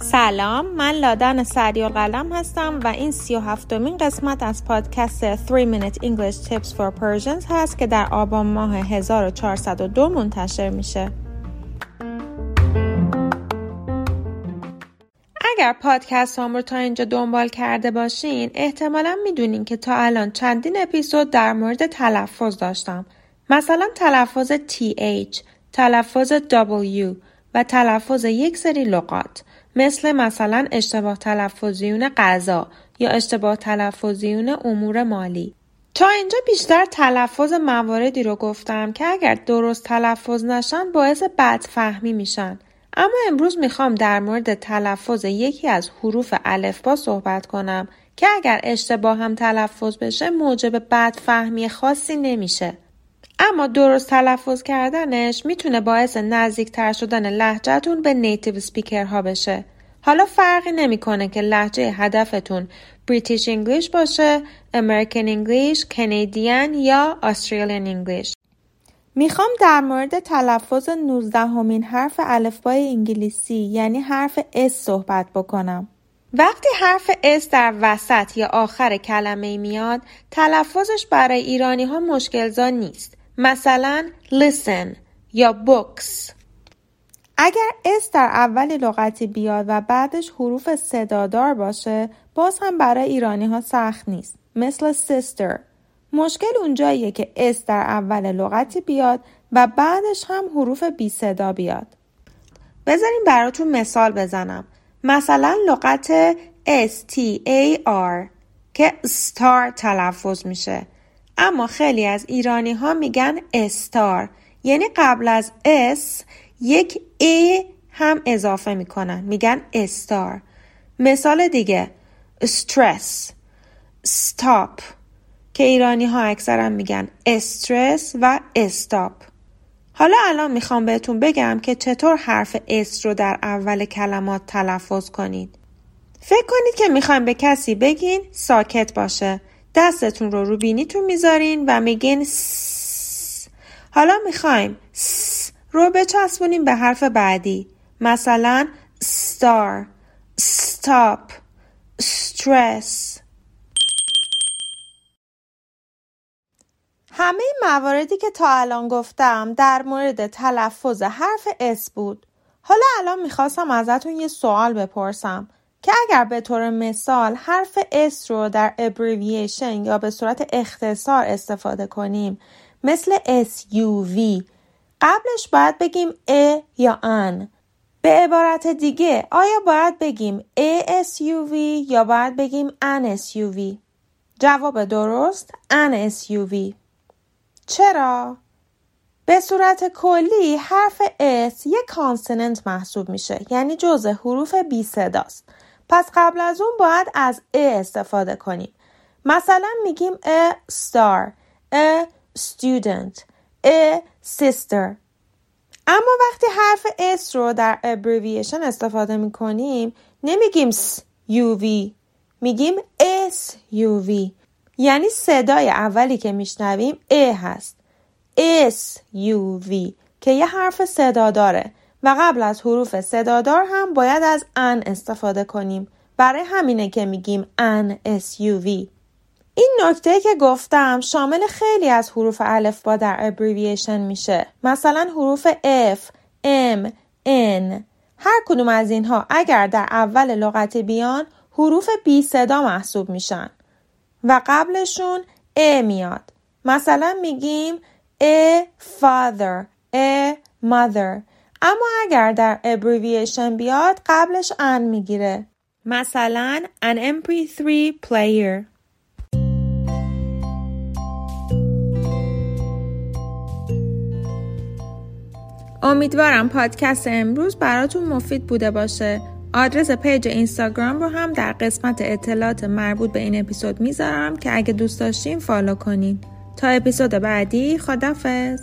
سلام من لادن سریال قلم هستم و این سی و هفتمین قسمت از پادکست 3 Minute English Tips for Persians هست که در آبان ماه 1402 منتشر میشه. اگر پادکست هم رو تا اینجا دنبال کرده باشین احتمالا می‌دونین که تا الان چندین اپیزود در مورد تلفظ داشتم. مثلا تلفظ TH، تلفظ W و تلفظ یک سری لغات مثل مثلا اشتباه تلفظیون غذا یا اشتباه تلفظیون امور مالی. تا اینجا بیشتر تلفظ مواردی رو گفتم که اگر درست تلفظ نشن باعث بدفهمی میشن. اما امروز می‌خوام در مورد تلفظ یکی از حروف الفبا صحبت کنم که اگر اشتباه هم تلفظ بشه موجب بدفهمی خاصی نمیشه. اما درست تلفظ کردنش می‌تونه باعث نزدیکتر شدن لهجتون به native speaker ها بشه. حالا فرقی نمی‌کنه که لهجه هدفتون British English باشه، American English، Canadian یا Australian English. می‌خوام در مورد تلفظ 19مین حرف الفبای انگلیسی یعنی حرف S صحبت بکنم. وقتی حرف S در وسط یا آخر کلمه میاد تلفظش برای ایرانی ها مشکلزا نیست. مثلا listen یا books. اگر S در اول لغتی بیاد و بعدش حروف صدادار باشه باز هم برای ایرانی ها سخت نیست مثل sister. مشکل اونجاییه که S در اول لغتی بیاد و بعدش هم حروف بی صدا بیاد. بذاریم براتون مثال بزنم. مثلا لغت S T A R که star تلفظ میشه. اما خیلی از ایرانی ها میگن استار. یعنی قبل از S یک E هم اضافه می‌کنن. میگن استار. مثال دیگه stress stop که ایرانی ها اکثرا میگن استرس و استاپ حالا الان می‌خوام بهتون بگم که چطور حرف S رو در اول کلمات تلفظ کنید. فکر کنید که می‌خوایم به کسی بگین ساکت باشه. دستتون رو رو بینیتون می‌ذارین و میگین س. حالا می‌خوایم س رو بچسبونیم به حرف بعدی. مثلا star stop stress. همه مواردی که تا الان گفتم در مورد تلفظ حرف اس بود. حالا الان می‌خواستم ازتون یه سوال بپرسم. که اگر به طور مثال حرف S رو در ابریویشن یا به صورت اختصار استفاده کنیم مثل SUV قبلش باید بگیم ا یا ان به عبارت دیگه آیا باید بگیم ASUV یا باید بگیم SUV جواب درست SUV چرا؟ به صورت کلی حرف S یک کانسننت محسوب میشه یعنی جزء حروف بی صداست. پس قبل از اون باید از ا استفاده کنیم. مثلا میگیم a star a student a sister. اما وقتی حرف S رو در abbreviation استفاده می‌کنیم نمیگیم s UV میگیم S UV یعنی صدای اولی که میشنویم A هست. S UV که یه حرف صدا داره. و قبل از حروف صدادار هم باید از ان استفاده کنیم. برای همینه که میگیم ان SUV این نکته که گفتم شامل خیلی از حروف با در ابریویشن میشه. مثلا حروف F, M, N. هر کدوم از اینها اگر در اول لغت بیان حروف بی صدا محسوب میشن. و قبلشون ا میاد. مثلا میگیم a father a mother. اما اگر در ابریویشن بیاد قبلش ان می‌گیره. مثلا an MP3 player. امیدوارم پادکست امروز براتون مفید بوده باشه. آدرس page اینستاگرام رو هم در قسمت اطلاعات مربوط به این اپیزود می‌ذارم که اگه دوست داشتین follow کنین. تا اپیزود بعدی خدافز